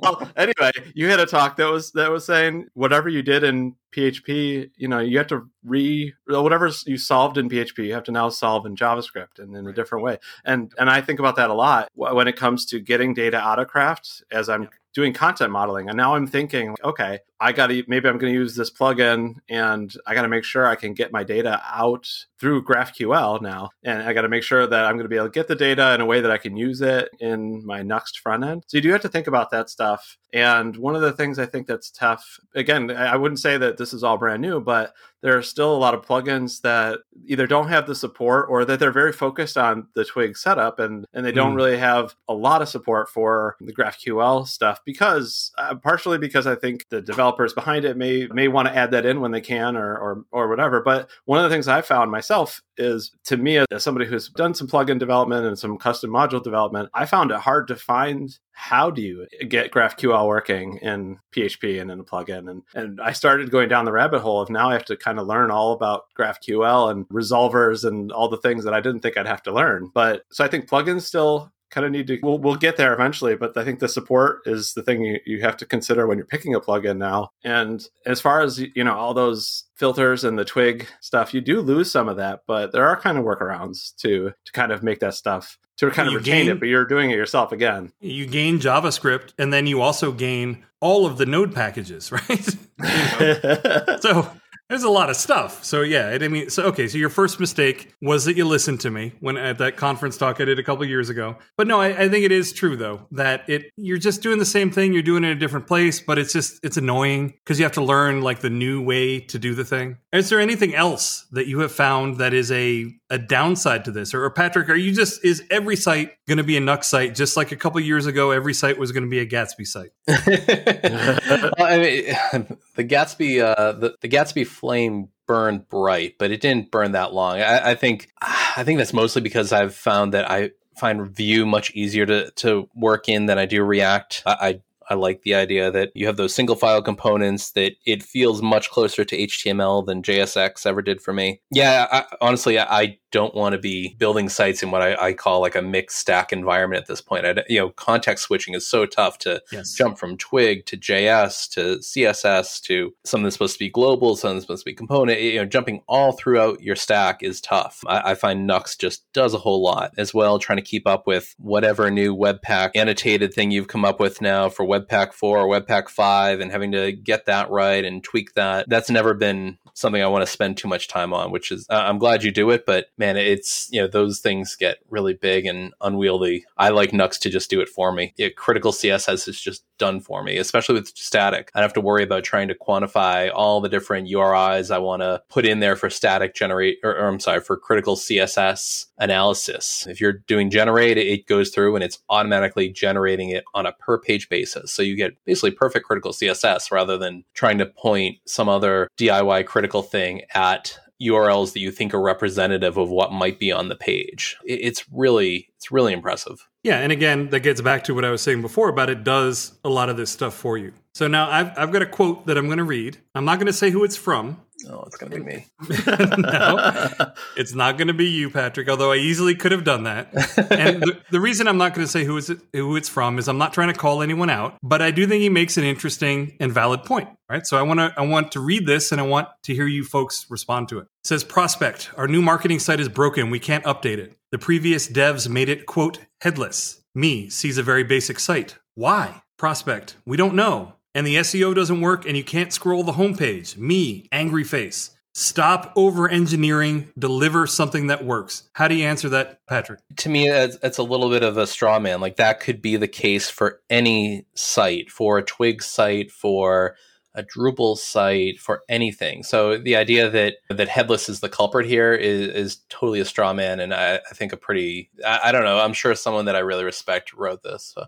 well, anyway, you had a talk that was that was saying whatever you did in PHP, you know, you have to re whatever you solved in PHP, you have to now solve in JavaScript and in a different way. And and I think about that a lot when it comes to getting data out of Craft as I'm doing content modeling. And now I'm thinking, okay, I got to maybe I'm going to use this plugin and I got to make sure I can get my data out through GraphQL now. And I got to make sure that I'm going to be able to get the data in a way that I can use it in my Nuxt front end. So you do have to think about that stuff. And one of the things I think that's tough, again, I wouldn't say that this is all brand new, but there are still a lot of plugins that either don't have the support or that they're very focused on the Twig setup and, and they don't Mm. really have a lot of support for the GraphQL stuff because uh, partially because I think the developers behind it may may want to add that in when they can or, or or whatever. But one of the things I found myself is to me as somebody who's done some plugin development and some custom module development, I found it hard to find how do you get GraphQL working in PHP and in a plugin. And and I started going down the rabbit hole of now I have to kind of learn all about GraphQL and resolvers and all the things that I didn't think I'd have to learn. But so I think plugins still kind of need to we'll, we'll get there eventually but i think the support is the thing you, you have to consider when you're picking a plugin now and as far as you know all those filters and the twig stuff you do lose some of that but there are kind of workarounds to to kind of make that stuff to kind of retain gain- it but you're doing it yourself again You gain JavaScript, and then you also gain all of the node packages, right? so there's a lot of stuff. So yeah, I mean, so okay, so your first mistake was that you listened to me when at that conference talk I did a couple years ago. But no, I, I think it is true though that it you're just doing the same thing, you're doing it in a different place, but it's just it's annoying because you have to learn like the new way to do the thing. Is there anything else that you have found that is a a downside to this, or, or Patrick, are you just is every site going to be a Nuxt site just like a couple years ago? Every site was going to be a Gatsby site. Well, I mean, the Gatsby, uh, the, the Gatsby flame burned bright, but it didn't burn that long. I, I think, I think that's mostly because I've found that I find Vue much easier to to work in than I do React. I, I I like the idea that you have those single file components that it feels much closer to HTML than JSX ever did for me. Yeah, I, honestly, I, I don't want to be building sites in what I, I call like a mixed stack environment at this point. I, you know, context switching is so tough to Yes. jump from Twig to JS to CSS to something that's supposed to be global, something that's supposed to be component. You know, jumping all throughout your stack is tough. I, I find Nuxt just does a whole lot as well, trying to keep up with whatever new Webpack annotated thing you've come up with now for Webpack 4 or Webpack 5 and having to get that right and tweak that. That's never been something I want to spend too much time on, which is, uh, I'm glad you do it, but man, it's, you know, those things get really big and unwieldy. I like Nuxt to just do it for me. Yeah, critical CSS is just done for me, especially with static. I don't have to worry about trying to quantify all the different URIs I want to put in there for static generate, or, or I'm sorry, for critical CSS analysis. If you're doing generate, it goes through and it's automatically generating it on a per page basis. So you get basically perfect critical CSS rather than trying to point some other DIY critical thing at URLs that you think are representative of what might be on the page. It's really, it's really impressive. Yeah, and again, that gets back to what I was saying before about it does a lot of this stuff for you. So now I've, I've got a quote that I'm going to read. I'm not going to say who it's from. Oh, it's going to be me. no, it's not going to be you, Patrick, although I easily could have done that. And the, the reason I'm not going to say who, is it, who it's from is I'm not trying to call anyone out, but I do think he makes an interesting and valid point, right? So I want to I want to read this and I want to hear you folks respond to it. It says prospect, our new marketing site is broken. We can't update it. The previous devs made it quote headless. Me sees a very basic site. Why? Prospect, we don't know. And the SEO doesn't work and you can't scroll the homepage. Me, angry face. stop over engineering, deliver something that works. How do you answer that, Patrick? To me, it's, a little bit of a straw man. Like that could be the case for any site, for a Twig site, for a Drupal site for anything. So the idea that that headless is the culprit here is, is totally a straw man, and I, I think a pretty I, I, don't know. I'm sure someone that I really respect wrote this, so.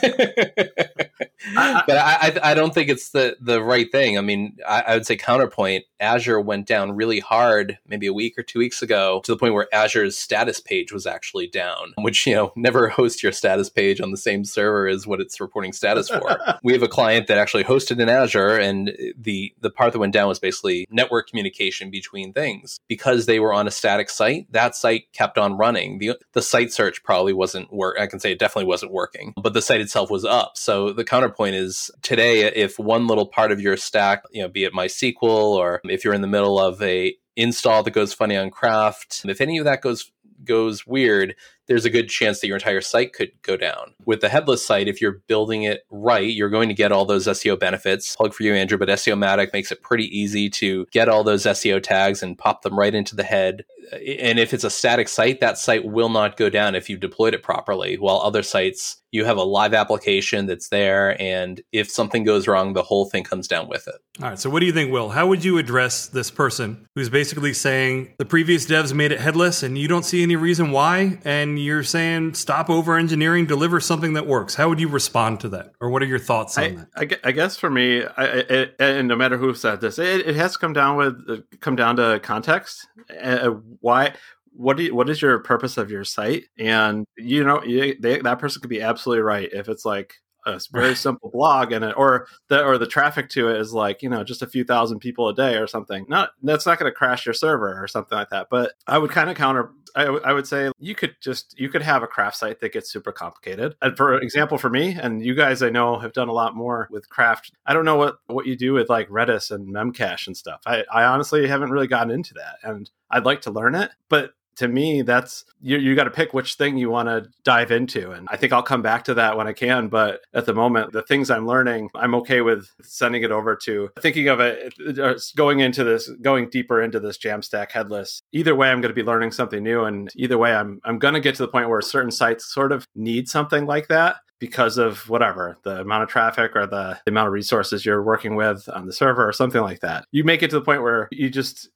but I, I don't think it's the the right thing. I mean, I, I would say counterpoint. Azure went down really hard maybe a week or two weeks ago to the point where Azure's status page was actually down, which you know never host your status page on the same server as what it's reporting status for. we have a client that actually hosted in Azure and the the part that went down was basically network communication between things because they were on a static site that site kept on running the the site search probably wasn't work i can say it definitely wasn't working but the site itself was up so the counterpoint is today if one little part of your stack you know be it mysql or if you're in the middle of a install that goes funny on craft if any of that goes goes weird there's a good chance that your entire site could go down. With the headless site, if you're building it right, you're going to get all those SEO benefits. Plug for you, Andrew, but SEOmatic makes it pretty easy to get all those SEO tags and pop them right into the head. And if it's a static site, that site will not go down if you've deployed it properly. While other sites, you have a live application that's there. And if something goes wrong, the whole thing comes down with it. All right. So, what do you think, Will? How would you address this person who's basically saying the previous devs made it headless and you don't see any reason why? And you're saying stop over engineering, deliver something that works. How would you respond to that, or what are your thoughts on I, that? I, I, guess for me, I, it, and no matter who said this, it, it, has to come down with uh, come down to context. Uh, why? What do you, what is your purpose of your site? And you know, you, they, that person could be absolutely right if it's like a very simple blog and it, or the or the traffic to it is like you know just a few thousand people a day or something. Not that's not going to crash your server or something like that. But I would kind of counter. I, w- I would say you could just you could have a craft site that gets super complicated. And for example, for me and you guys, I know have done a lot more with craft. I don't know what what you do with like Redis and Memcache and stuff. I, I honestly haven't really gotten into that, and I'd like to learn it. But to me that's you, you got to pick which thing you want to dive into and i think i'll come back to that when i can but at the moment the things i'm learning i'm okay with sending it over to thinking of it uh, going into this going deeper into this jamstack headless. Either way i'm going to be learning something new and either way i'm i'm going to get to the point where certain sites sort of need something like that because of whatever the amount of traffic or the, the amount of resources you're working with on the server or something like that. You make it to the point where you just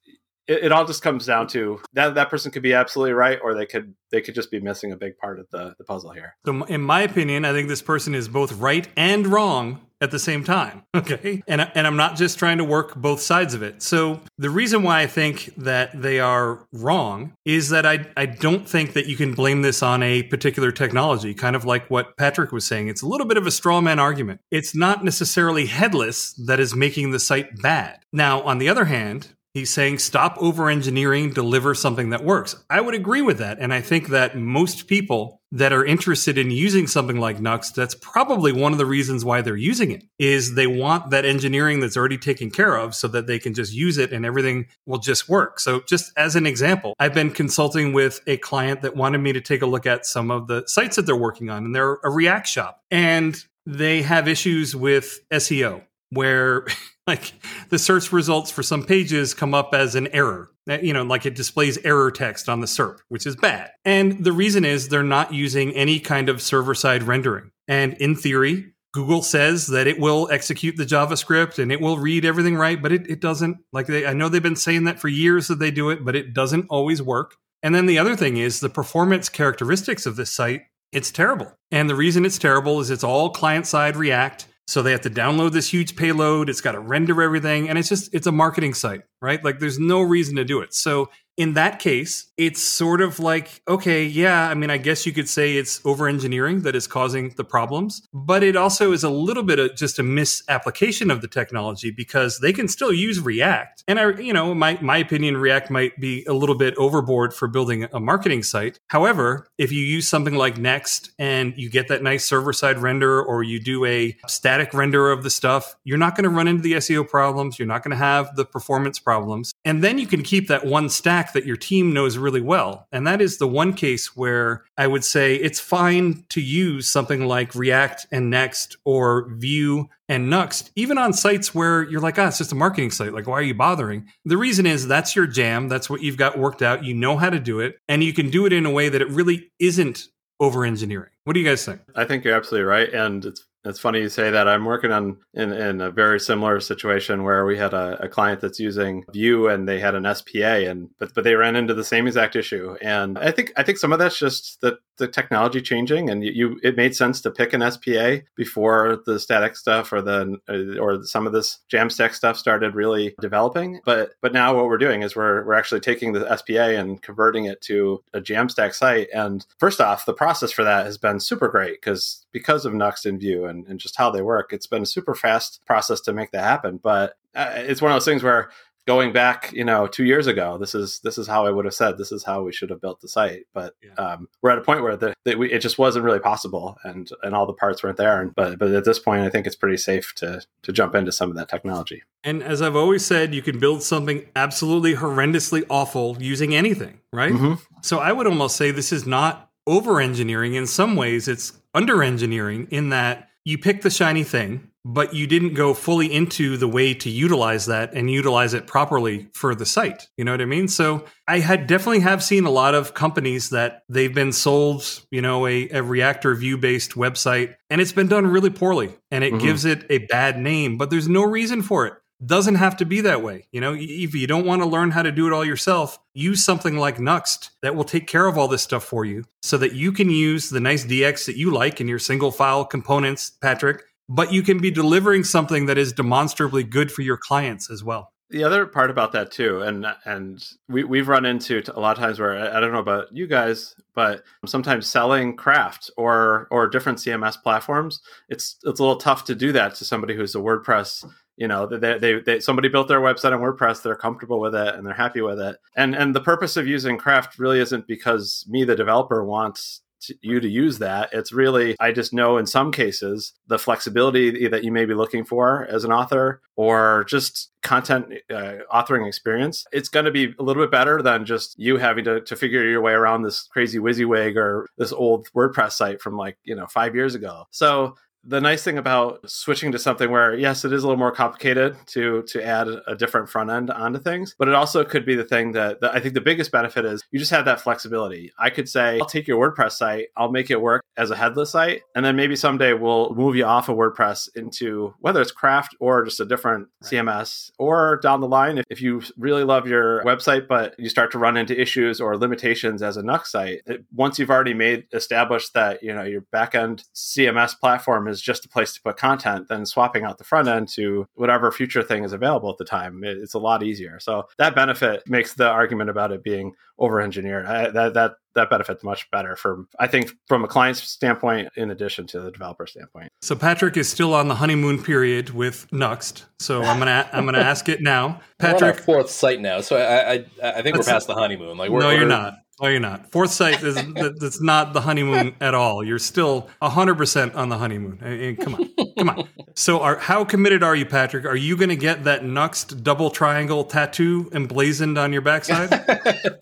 it, it, all just comes down to that that person could be absolutely right or they could they could just be missing a big part of the, the puzzle here. So in my opinion i think this person is both right and wrong at the same time okay? And, and i'm not just trying to work both sides of it. So the reason why i think that they are wrong is that i, I don't think that you can blame this on a particular technology kind of like what patrick was saying. It's a little bit of a straw man argument. It's not necessarily headless that is making the site bad. Now on the other hand He's saying stop over engineering, deliver something that works. I would agree with that. And I think that most people that are interested in using something like Nuxt, that's probably one of the reasons why they're using it is they want that engineering that's already taken care of so that they can just use it and everything will just work. So just as an example, I've been consulting with a client that wanted me to take a look at some of the sites that they're working on and they're a React shop and they have issues with SEO where like the search results for some pages come up as an error. Eh, you know like it displays error text on the serp which is bad. And the reason is they're not using any kind of server side rendering. And in theory google says that it will execute the javascript and it will read everything right but it, it doesn't. Like they, i know they've been saying that for years that they do it but it doesn't always work. And then the other thing is the performance characteristics of this site it's terrible. And the reason it's terrible is it's all client side react so they have to download this huge payload. It's got to render everything. And it's just, it's a marketing site, right? Like there's no reason to do it. So in that case, it's sort of like, okay, yeah, I mean, I guess you could say it's over engineering that is causing the problems, but it also is a little bit of just a misapplication of the technology because they can still use React. And I, you know, my, my opinion, React might be a little bit overboard for building a marketing site. However, if you use something like Next and you get that nice server side render or you do a static render of the stuff, you're not going to run into the SEO problems. You're not going to have the performance problems. And then you can keep that one stack that your team knows really well. And that is the one case where I would say it's fine to use something like React and Next or Vue and Nuxt, even on sites where you're like, ah, it's just a marketing site. Like, why are you bothering? The reason is that's your jam. That's what you've got worked out. You know how to do it. And you can do it in a way that it really isn't over engineering. What do you guys think? I think you're absolutely right. And it's it's funny you say that. I'm working on in, in a very similar situation where we had a, a, client that's using Vue and they had an SPA and but but they ran into the same exact issue. And I think I think some of that's just the the technology changing and you, you it made sense to pick an SPA before the static stuff or the or some of this Jamstack stuff started really developing. But but now what we're doing is we're we're actually taking the SPA and converting it to a Jamstack site. And first off, the process for that has been super great because because of Nuxt and Vue and, and just how they work. It's been a super fast process to make that happen. But uh, it's one of those things where going back, you know, two years ago, this is this is how I would have said this is how we should have built the site. But yeah. um, we're at a point where the, the, we, it just wasn't really possible, and and all the parts weren't there. And, but but at this point, I think it's pretty safe to to jump into some of that technology. And as I've always said, you can build something absolutely horrendously awful using anything, right? Mm-hmm. So I would almost say this is not over engineering. In some ways, it's under engineering in that you pick the shiny thing, but you didn't go fully into the way to utilize that and utilize it properly for the site. You know what I mean? So I had definitely have seen a lot of companies that they've been sold, you know, a, a reactor Vue based website and it's been done really poorly and it mm-hmm. gives it a bad name, but there's no reason for it doesn't have to be that way. You know, if you don't want to learn how to do it all yourself, use something like Nuxt that will take care of all this stuff for you so that you can use the nice DX that you like in your single file components, Patrick, but you can be delivering something that is demonstrably good for your clients as well. The other part about that too, and and we we've run into a lot of times where I don't know about you guys, but sometimes selling craft or or different CMS platforms, it's it's a little tough to do that to somebody who's a WordPress you know they, they, they, somebody built their website on wordpress they're comfortable with it and they're happy with it and and the purpose of using craft really isn't because me the developer wants to, you to use that. It's really i just know in some cases the flexibility that you may be looking for as an author or just content uh, authoring experience it's going to be a little bit better than just you having to, to figure your way around this crazy WYSIWYG or this old wordpress site from like you know five years ago. So the nice thing about switching to something where yes it is a little more complicated to to add a different front end onto things but it also could be the thing that, that, i think the biggest benefit is you just have that flexibility i could say i'll take your wordpress site i'll make it work as a headless site and then maybe someday we'll move you off of wordpress into whether it's craft or just a different right. cms or down the line if, if you really love your website but you start to run into issues or limitations as a Nuxt site it, once you've already made established that you know your backend cms platform is just a place to put content, then swapping out the front end to whatever future thing is available at the time, it's a lot easier. So that benefit makes the argument about it being over engineered. That that that benefits much better from I think from a client's standpoint, in addition to the developer standpoint. So Patrick is still on the honeymoon period with Nuxt. So I'm gonna I'm gonna ask it now. Patrick, fourth site now. So I I, I think we're past the honeymoon. Like we're, no, you're not. Oh, you're not. Fourth sight is that's not the honeymoon at all. You're still hundred percent on the honeymoon. I mean, come on, come on. So, are, how committed are you, Patrick? Are you going to get that Nuxt double triangle tattoo emblazoned on your backside?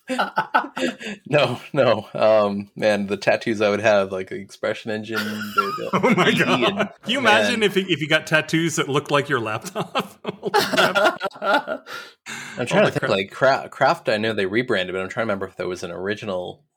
no, no. Um, man, the tattoos I would have, like the ExpressionEngine. The, the oh my god! And, Can you imagine if if you got tattoos that looked like your laptop? I'm trying to think, crap. like Craft. I know they rebranded, but I'm trying to remember if there was an original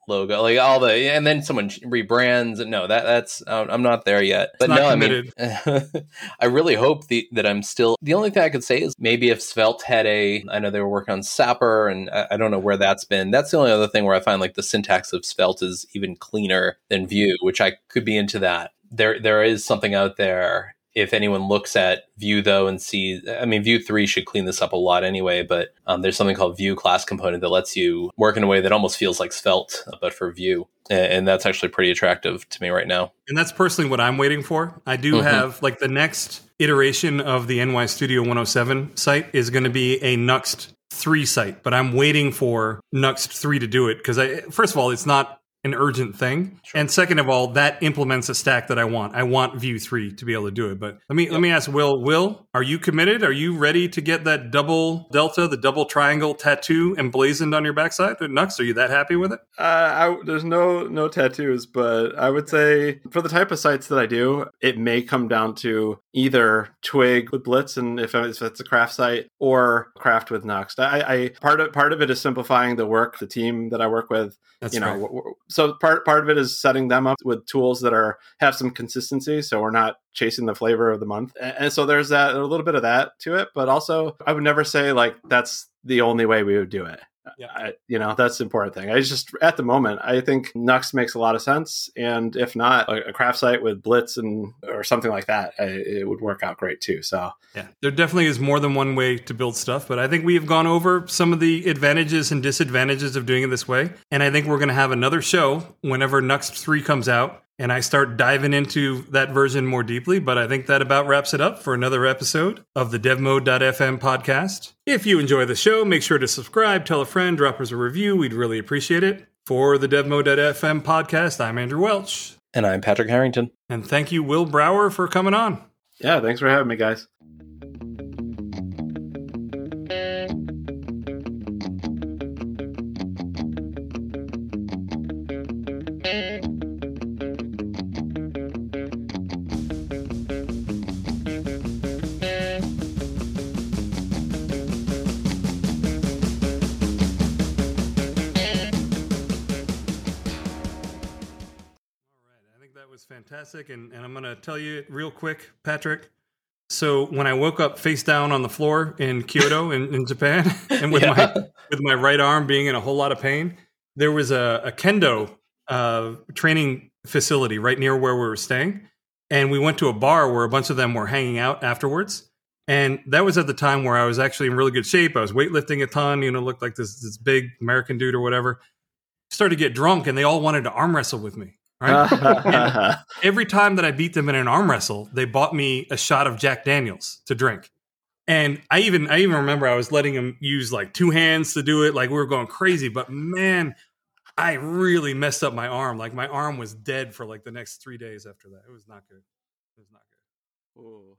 logo, like all the, and then someone rebrands. No, that that's I'm not there yet. But no, committed. I mean, I really hope the, that I'm still. The only thing I could say is maybe if Svelte had a, I know they were working on Sapper, and I, I don't know where that's been. That's the only other thing where I find like the syntax of Svelte is even cleaner than Vue, which I could be into that. There, there is something out there if anyone looks at Vue though and sees, I mean, Vue 3 should clean this up a lot anyway, but um, there's something called Vue class component that lets you work in a way that almost feels like Svelte, but for Vue. And that's actually pretty attractive to me right now. And that's personally what I'm waiting for. I do mm-hmm. have like the next iteration of the nystudio107 site is going to be a Nuxt 3 site, but I'm waiting for Nuxt 3 to do it because I, first of all, it's not an urgent thing. Sure. And second of all, that implements a stack that I want. I want Vue three to be able to do it. But let me let me ask Will. Will, are you committed? Are you ready to get that double delta, the double triangle tattoo emblazoned on your backside? Nuxt, are you that happy with it? Uh, I, there's no no tattoos, but I would say for the type of sites that I do, it may come down to either Twig with Blitz, and if it's, if it's a craft site, or Craft with Nuxt. I, I part of part of it is simplifying the work, the team that I work with. That's you know, right. so part part of it is setting them up with tools that are have some consistency, so we're not chasing the flavor of the month. And, and so there's that a little bit of that to it, but also I would never say like that's the only way we would do it. Yeah. I, you know that's the important thing. I just at the moment I think Nuxt makes a lot of sense, and if not, a, a craft site with Blitz and or something like that, I, it would work out great too. So Yeah, there definitely is more than one way to build stuff, but I think we have gone over some of the advantages and disadvantages of doing it this way. And I think we're going to have another show whenever Nuxt 3 comes out and I start diving into that version more deeply. But I think that about wraps it up for another episode of the DevMode.fm podcast. If you enjoy the show, make sure to subscribe, tell a friend, drop us a review. We'd really appreciate it. For the DevMode.fm podcast, I'm Andrew Welch. And I'm Patrick Harrington. And thank you, Will Browar, for coming on. yeah, thanks for having me, guys. Fantastic. And, and I'm going to tell you real quick, Patrick. So when I woke up face down on the floor in Kyoto in, in Japan and with my with my right arm being in a whole lot of pain, there was a, a kendo uh, training facility right near where we were staying. And we went to a bar where a bunch of them were hanging out afterwards. And that was at the time where I was actually in really good shape. I was weightlifting a ton, you know, looked like this this big American dude or whatever. Started to get drunk and they all wanted to arm wrestle with me. Right? every time that I beat them in an arm wrestle, they bought me a shot of Jack Daniels to drink. And I even I even remember I was letting them use like two hands to do it, like we were going crazy. But man, I really messed up my arm. Like my arm was dead for like the next three days after that. It was not good. It was not good. Ooh.